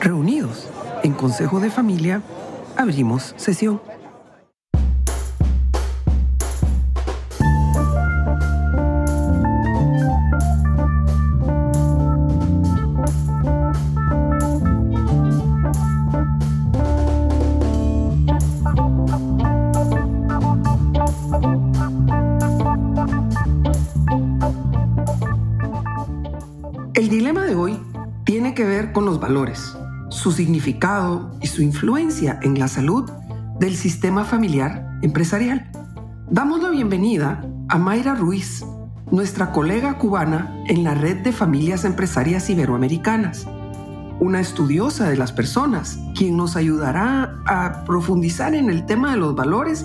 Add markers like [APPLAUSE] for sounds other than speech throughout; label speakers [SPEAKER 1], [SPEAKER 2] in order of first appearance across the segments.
[SPEAKER 1] Reunidos en Consejo de Familia, abrimos sesión. Dilema de hoy tiene que ver con los valores, su significado y su influencia en la salud del sistema familiar empresarial. Damos la bienvenida a Mayra Ruiz, nuestra colega cubana en la red de familias empresarias iberoamericanas, una estudiosa de las personas, quien nos ayudará a profundizar en el tema de los valores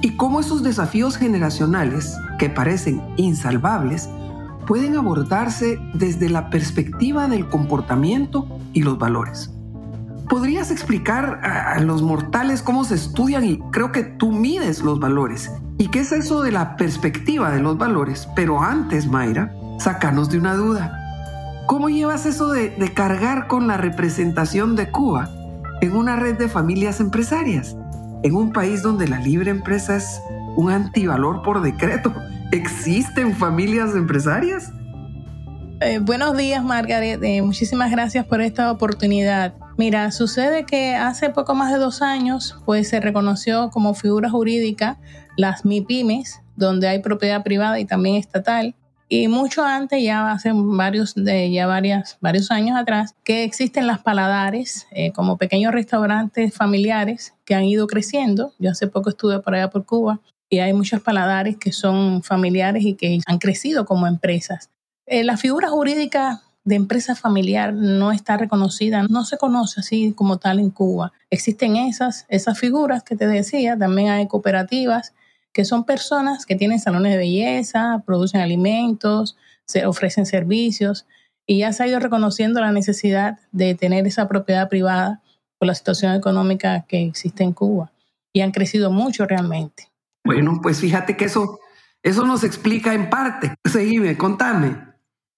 [SPEAKER 1] y cómo esos desafíos generacionales, que parecen insalvables, pueden abordarse desde la perspectiva del comportamiento y los valores. ¿Podrías explicar a, los mortales cómo se estudian y creo que tú mides los valores? ¿Y qué es eso de la perspectiva de los valores? Pero antes, Mayra, sacanos de una duda. ¿Cómo llevas eso de, de cargar con la representación de Cuba en una red de familias empresarias? En un país donde la libre empresa es un antivalor por decreto ¿Existen familias empresarias?
[SPEAKER 2] Eh, buenos días, Margaret. Eh, muchísimas gracias por esta oportunidad. Mira, sucede que hace poco más de dos años, pues se reconoció como figura jurídica las MIPIMES, donde hay propiedad privada y también estatal. Y mucho antes, ya hace varios, ya varias, varios años atrás, que existen las paladares eh, como pequeños restaurantes familiares que han ido creciendo. Yo hace poco estuve por allá por Cuba y hay muchos paladares que son familiares y que han crecido como empresas. Eh, la figura jurídica de empresa familiar no está reconocida, no se conoce así como tal en Cuba. Existen esas, esas figuras que te decía, también hay cooperativas que son personas que tienen salones de belleza, producen alimentos, se ofrecen servicios y ya se ha ido reconociendo la necesidad de tener esa propiedad privada por la situación económica que existe en Cuba y han crecido mucho realmente.
[SPEAKER 1] Bueno, pues fíjate que eso, eso nos explica en parte. Seguime, contame.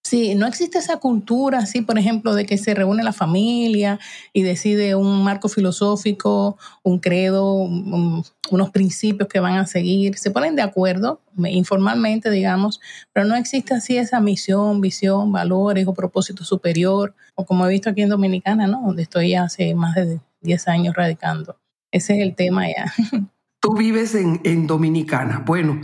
[SPEAKER 2] Sí, no existe esa cultura así, por ejemplo, de que se reúne la familia y decide un marco filosófico, un credo, unos principios que van a seguir. Se ponen de acuerdo informalmente, digamos, pero no existe así esa misión, visión, valores o propósito superior, o como he visto aquí en Dominicana, ¿no? Donde estoy hace más de 10 años radicando. Ese es el tema ya. [LAUGHS]
[SPEAKER 1] Tú vives en, en Dominicana. Bueno,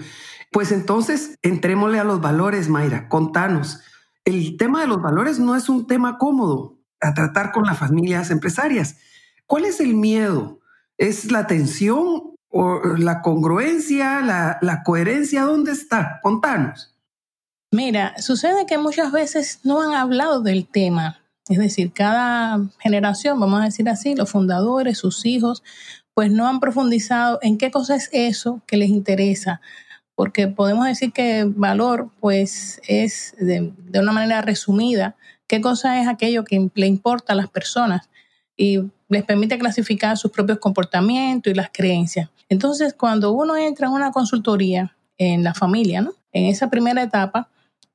[SPEAKER 1] pues entonces entrémosle a los valores, Mayra. Contanos. El tema de los valores no es un tema cómodo a tratar con las familias empresarias. ¿Cuál es el miedo? ¿Es la tensión o la congruencia, la, la coherencia? ¿Dónde está? Contanos.
[SPEAKER 2] Mira, sucede que muchas veces no han hablado del tema. Es decir, cada generación, vamos a decir así, los fundadores, sus hijos, pues no han profundizado en qué cosa es eso que les interesa, porque podemos decir que valor, pues es de, una manera resumida, qué cosa es aquello que le importa a las personas y les permite clasificar sus propios comportamientos y las creencias. Entonces, cuando uno entra en una consultoría en la familia, ¿no? En esa primera etapa,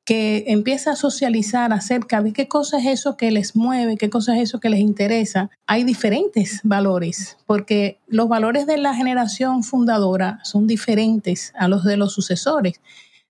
[SPEAKER 2] que empieza a socializar acerca de qué cosa es eso que les mueve, qué cosa es eso que les interesa. Hay diferentes valores, porque los valores de la generación fundadora son diferentes a los de los sucesores.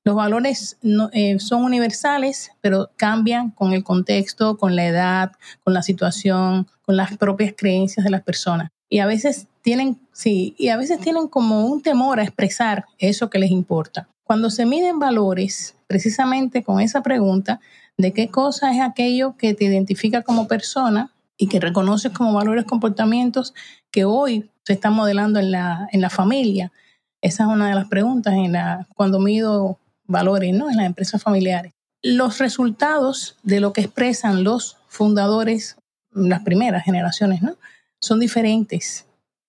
[SPEAKER 2] Los valores eh, son universales, pero cambian con el contexto, con la edad, con la situación, con las propias creencias de las personas. Y a veces tienen, sí, y a veces tienen como un temor a expresar eso que les importa. Cuando se miden valores, precisamente con esa pregunta de qué cosa es aquello que te identifica como persona y que reconoces como valores, comportamientos que hoy se están modelando en la, en la familia. Esa es una de las preguntas en la, cuando mido valores ¿no? en las empresas familiares. Los resultados de lo que expresan los fundadores, las primeras generaciones, ¿no? son diferentes.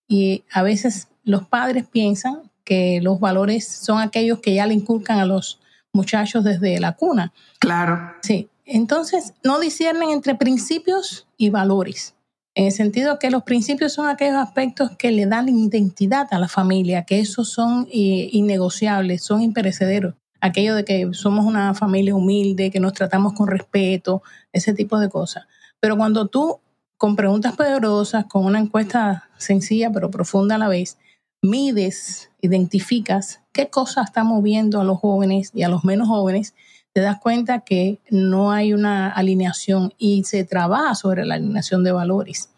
[SPEAKER 2] Y a veces los padres piensan que los valores son aquellos que ya le inculcan a los muchachos desde la cuna.
[SPEAKER 1] Claro.
[SPEAKER 2] Sí. Entonces, no disciernen entre principios y valores. En el sentido que los principios son aquellos aspectos que le dan identidad a la familia, que esos son eh, innegociables, son imperecederos. aquello de que somos una familia humilde, que nos tratamos con respeto, ese tipo de cosas. Pero cuando tú, con preguntas poderosas, con una encuesta sencilla pero profunda a la vez, mides, identificas qué cosas está moviendo a los jóvenes y a los menos jóvenes, te das cuenta que no hay una alineación y se trabaja sobre la alineación de valores.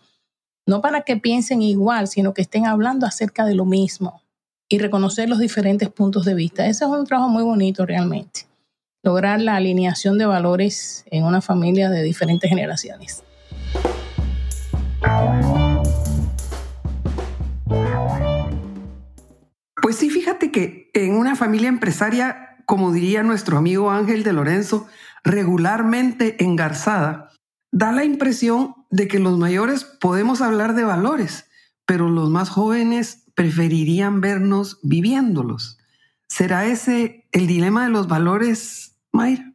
[SPEAKER 2] No para que piensen igual, sino que estén hablando acerca de lo mismo y reconocer los diferentes puntos de vista. Ese es un trabajo muy bonito realmente. Lograr la alineación de valores en una familia de diferentes generaciones.
[SPEAKER 1] Pues sí, fíjate que en una familia empresaria, como diría nuestro amigo Ángel de Lorenzo, regularmente engarzada, da la impresión de que los mayores podemos hablar de valores, pero los más jóvenes preferirían vernos viviéndolos. ¿Será ese el dilema de los valores, Mayra?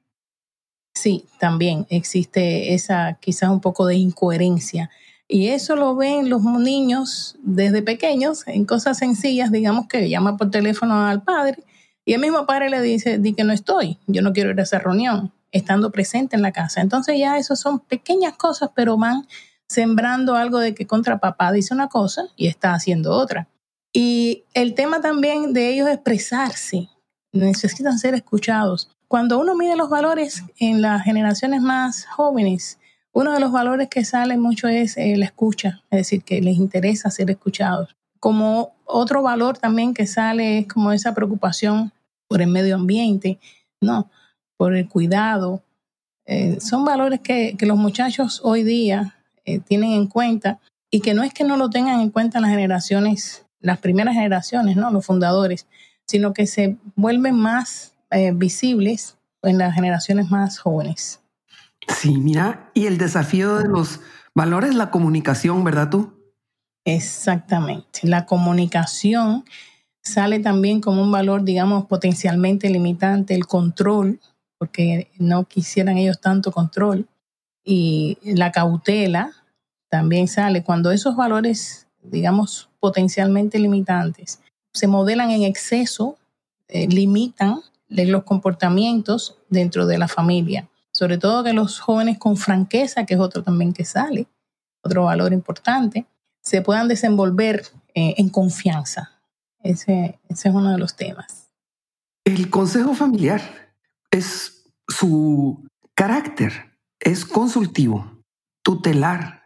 [SPEAKER 2] Sí, también existe esa quizás un poco de incoherencia. Y eso lo ven los niños desde pequeños en cosas sencillas, digamos que llama por teléfono al padre y el mismo padre le dice, di que no estoy, yo no quiero ir a esa reunión, estando presente en la casa. Entonces ya eso son pequeñas cosas, pero van sembrando algo de que contra papá dice una cosa y está haciendo otra. Y el tema también de ellos expresarse, necesitan ser escuchados. Cuando uno mide los valores en las generaciones más jóvenes, uno de los valores que sale mucho es eh, la escucha, es decir, que les interesa ser escuchados. Como otro valor también que sale es como esa preocupación por el medio ambiente, no, por el cuidado. Eh, son valores que, los muchachos hoy día eh, tienen en cuenta y que no es que no lo tengan en cuenta las generaciones las primeras generaciones, ¿no? Los fundadores, sino que se vuelven más visibles en las generaciones más jóvenes.
[SPEAKER 1] Sí, mira, y el desafío de los valores, la comunicación, ¿verdad tú?
[SPEAKER 2] Exactamente. La comunicación sale también como un valor, digamos, potencialmente limitante, el control, porque no quisieran ellos tanto control, y la cautela también sale cuando esos valores, digamos, potencialmente limitantes se modelan en exceso, eh, limitan los comportamientos dentro de la familia. Sobre todo que los jóvenes con franqueza, que es otro también que sale, otro valor importante, se puedan desenvolver eh, en confianza. Ese, ese es uno de los temas.
[SPEAKER 1] El consejo familiar es su carácter, es consultivo, tutelar,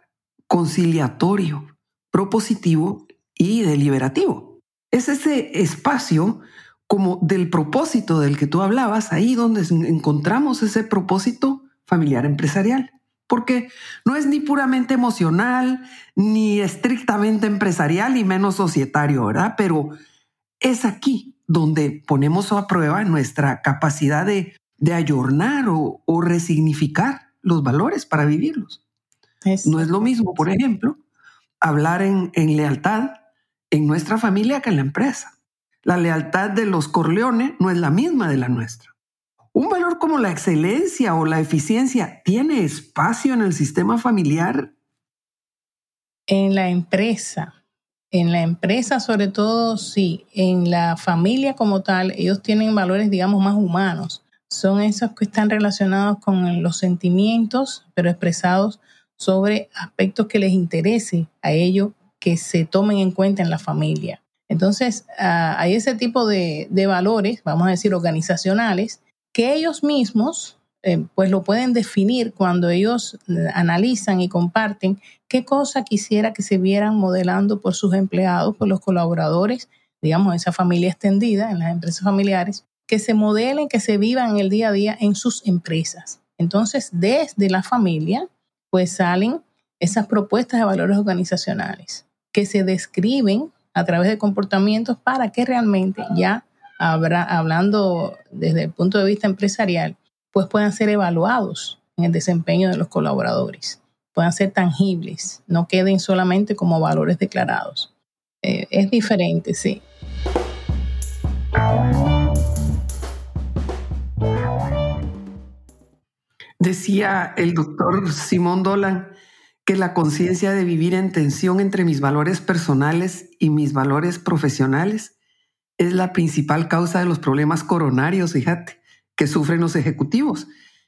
[SPEAKER 1] conciliatorio, propositivo y deliberativo. Es ese espacio como del propósito del que tú hablabas, ahí donde encontramos ese propósito familiar empresarial. Porque no es ni puramente emocional, ni estrictamente empresarial, y menos societario, ¿verdad? Pero es aquí donde ponemos a prueba nuestra capacidad de, de ayornar o, resignificar los valores para vivirlos. No es lo mismo, por ejemplo, hablar en, en lealtad en nuestra familia que en la empresa. La lealtad de los Corleones no es la misma de la nuestra. Un valor como la excelencia o la eficiencia tiene espacio en el sistema familiar.
[SPEAKER 2] En la empresa, en la empresa sobre todo, sí. En la familia como tal, ellos tienen valores, digamos, más humanos. Son esos que están relacionados con los sentimientos, pero expresados sobre aspectos que les interese a ellos que se tomen en cuenta en la familia. Entonces, ah, hay ese tipo de, valores, vamos a decir, organizacionales, que ellos mismos eh, pues lo pueden definir cuando ellos eh, analizan y comparten qué cosa quisiera que se vieran modelando por sus empleados, por los colaboradores, digamos, esa familia extendida en las empresas familiares, que se modelen, que se vivan el día a día en sus empresas. Entonces, desde la familia, pues salen esas propuestas de valores organizacionales que se describen a través de comportamientos para que realmente ya habrá, hablando desde el punto de vista empresarial, pues puedan ser evaluados en el desempeño de los colaboradores, puedan ser tangibles, no queden solamente como valores declarados. Eh, es diferente, sí.
[SPEAKER 1] Decía el doctor Simón Dolan que la conciencia de vivir en tensión entre mis valores personales y mis valores profesionales es la principal causa de los problemas coronarios, fíjate, que sufren los ejecutivos.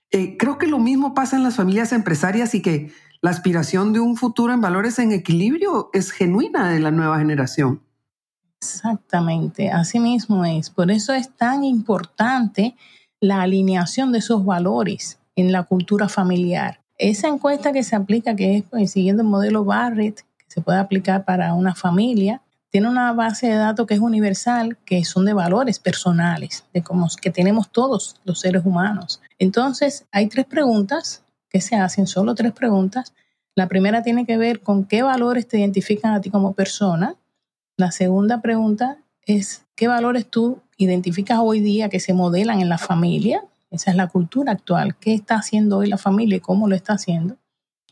[SPEAKER 1] Eh, creo que lo mismo pasa en las familias empresarias y que la aspiración de un futuro en valores en equilibrio es genuina de la nueva generación.
[SPEAKER 2] Exactamente, así mismo es. Por eso es tan importante la alineación de esos valores en la cultura familiar. Esa encuesta que se aplica, que es pues, siguiendo el modelo Barrett, que se puede aplicar para una familia, tiene una base de datos que es universal, que son de valores personales, de como que tenemos todos los seres humanos. Entonces, hay tres preguntas que se hacen, solo tres preguntas. La primera tiene que ver con qué valores te identifican a ti como persona. La segunda pregunta es qué valores tú identificas hoy día que se modelan en la familia. Esa es la cultura actual. ¿Qué está haciendo hoy la familia y cómo lo está haciendo?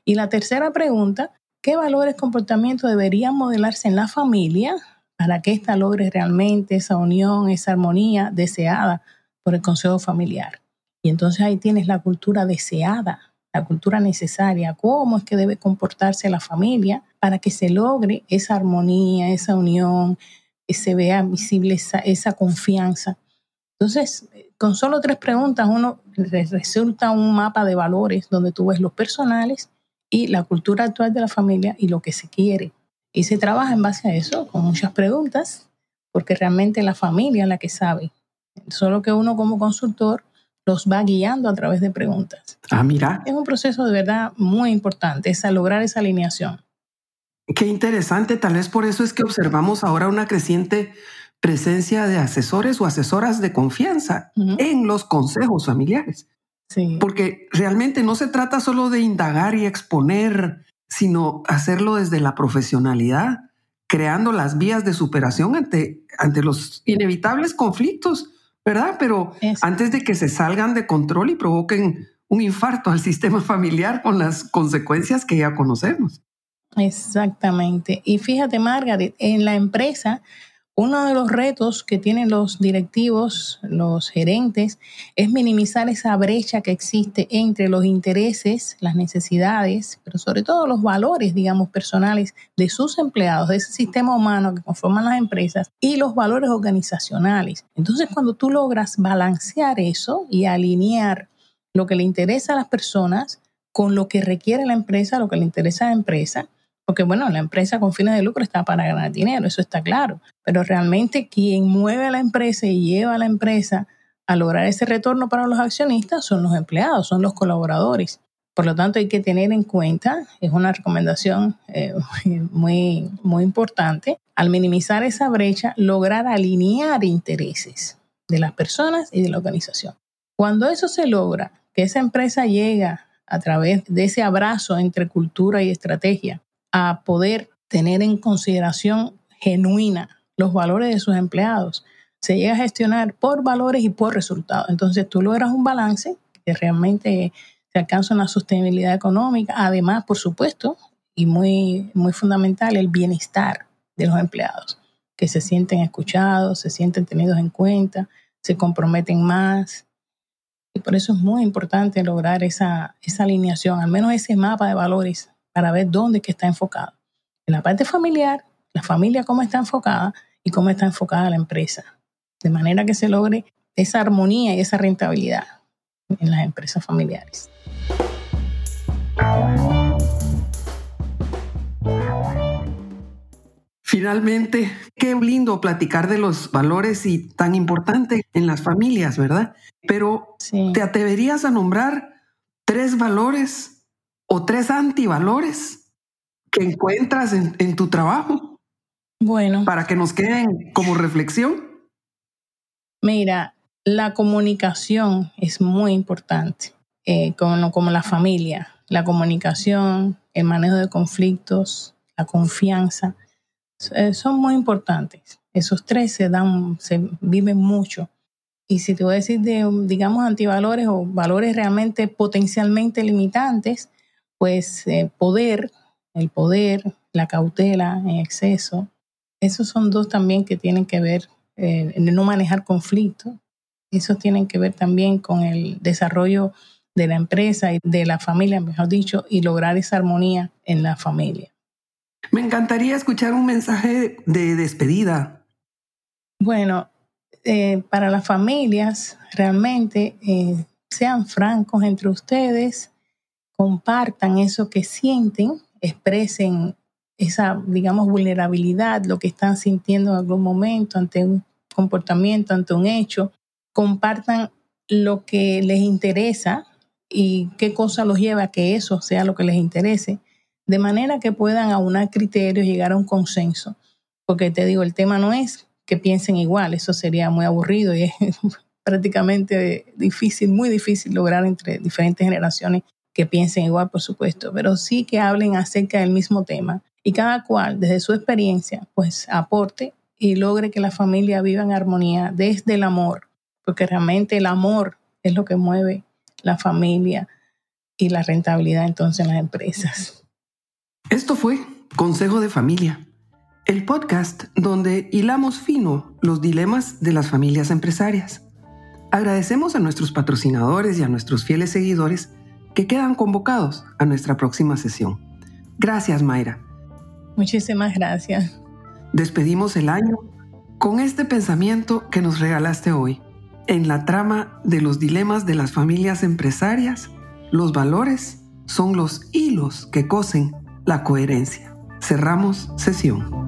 [SPEAKER 2] Y la tercera pregunta, ¿qué valores, comportamientos deberían modelarse en la familia para que ésta logre realmente esa unión, esa armonía deseada por el consejo familiar? Y entonces ahí tienes la cultura deseada, la cultura necesaria, cómo es que debe comportarse la familia para que se logre esa armonía, esa unión, que se vea visible esa, confianza. Entonces, con solo tres preguntas, uno resulta un mapa de valores donde tú ves los personales y la cultura actual de la familia y lo que se quiere. Y se trabaja en base a eso, con muchas preguntas, porque realmente la familia es la que sabe. Solo que uno como consultor los va guiando a través de preguntas.
[SPEAKER 1] Ah, mira.
[SPEAKER 2] Es un proceso de verdad muy importante, es lograr esa alineación.
[SPEAKER 1] Qué interesante, tal vez por eso es que observamos ahora una creciente presencia de asesores o asesoras de confianza en los consejos familiares. Sí. Porque realmente no se trata solo de indagar y exponer, sino hacerlo desde la profesionalidad, creando las vías de superación ante, ante los inevitables conflictos ¿verdad? Pero antes de que se salgan de control y provoquen un infarto al sistema familiar con las consecuencias que ya conocemos.
[SPEAKER 2] Exactamente. Y fíjate, Margaret, en la empresa uno de los retos que tienen los directivos, los gerentes, es minimizar esa brecha que existe entre los intereses, las necesidades, pero sobre todo los valores, digamos, personales de sus empleados, de ese sistema humano que conforman las empresas y los valores organizacionales. Entonces, cuando tú logras balancear eso y alinear lo que le interesa a las personas con lo que requiere la empresa, lo que le interesa a la empresa, porque bueno, la empresa con fines de lucro está para ganar dinero, eso está claro, pero realmente quien mueve a la empresa y lleva a la empresa a lograr ese retorno para los accionistas son los empleados, son los colaboradores. Por lo tanto, hay que tener en cuenta, es una recomendación eh, [LAUGHS] muy, muy importante, al minimizar esa brecha, lograr alinear intereses de las personas y de la organización. Cuando eso se logra, que esa empresa llega a través de ese abrazo entre cultura y estrategia a poder tener en consideración genuina los valores de sus empleados. Se llega a gestionar por valores y por resultados. Entonces tú logras un balance que realmente se alcanza una sostenibilidad económica. Además, por supuesto, y muy, muy fundamental, el bienestar de los empleados, que se sienten escuchados, se sienten tenidos en cuenta, se comprometen más. Y por eso es muy importante lograr esa, esa alineación, al menos ese mapa de valores para ver dónde que está enfocado. En la parte familiar, la familia cómo está enfocada y cómo está enfocada la empresa. De manera que se logre esa armonía y esa rentabilidad en las empresas familiares.
[SPEAKER 1] Finalmente, qué lindo platicar de los valores y tan importante en las familias, ¿verdad? Pero ¿te atreverías a nombrar tres valores o tres antivalores que encuentras en, tu trabajo?
[SPEAKER 2] Bueno.
[SPEAKER 1] Para que nos queden como reflexión.
[SPEAKER 2] Mira, la comunicación es muy importante, eh, como, como la familia. La comunicación, el manejo de conflictos, la confianza, eh, son muy importantes. Esos tres se dan, se viven mucho. Y si te voy a decir de, digamos, antivalores o valores realmente potencialmente limitantes, pues eh, poder, el poder, la cautela en exceso, esos son dos también que tienen que ver eh, en no manejar conflictos. Esos tienen que ver también con el desarrollo de la empresa y de la familia, mejor dicho, y lograr esa armonía en la familia.
[SPEAKER 1] Me encantaría escuchar un mensaje de despedida
[SPEAKER 2] Bueno, eh, para las familias, realmente eh, sean francos entre ustedes, compartan eso que sienten, expresen esa, digamos, vulnerabilidad, lo que están sintiendo en algún momento ante un comportamiento, ante un hecho, compartan lo que les interesa y qué cosa los lleva a que eso sea lo que les interese, de manera que puedan aunar criterios, llegar a un consenso. Porque te digo, el tema no es que piensen igual, eso sería muy aburrido y es [LAUGHS] prácticamente difícil, muy difícil lograr entre diferentes generaciones que piensen igual, por supuesto, pero sí que hablen acerca del mismo tema y cada cual desde su experiencia pues aporte y logre que la familia viva en armonía desde el amor, porque realmente el amor es lo que mueve la familia y la rentabilidad entonces en las empresas.
[SPEAKER 1] Esto fue Consejo de Familia, el podcast donde hilamos fino los dilemas de las familias empresarias. Agradecemos a nuestros patrocinadores y a nuestros fieles seguidores que quedan convocados a nuestra próxima sesión. Gracias, Mayra.
[SPEAKER 2] Muchísimas gracias.
[SPEAKER 1] Despedimos el año con este pensamiento que nos regalaste hoy. En la trama de los dilemas de las familias empresarias, los valores son los hilos que cosen la coherencia. Cerramos sesión.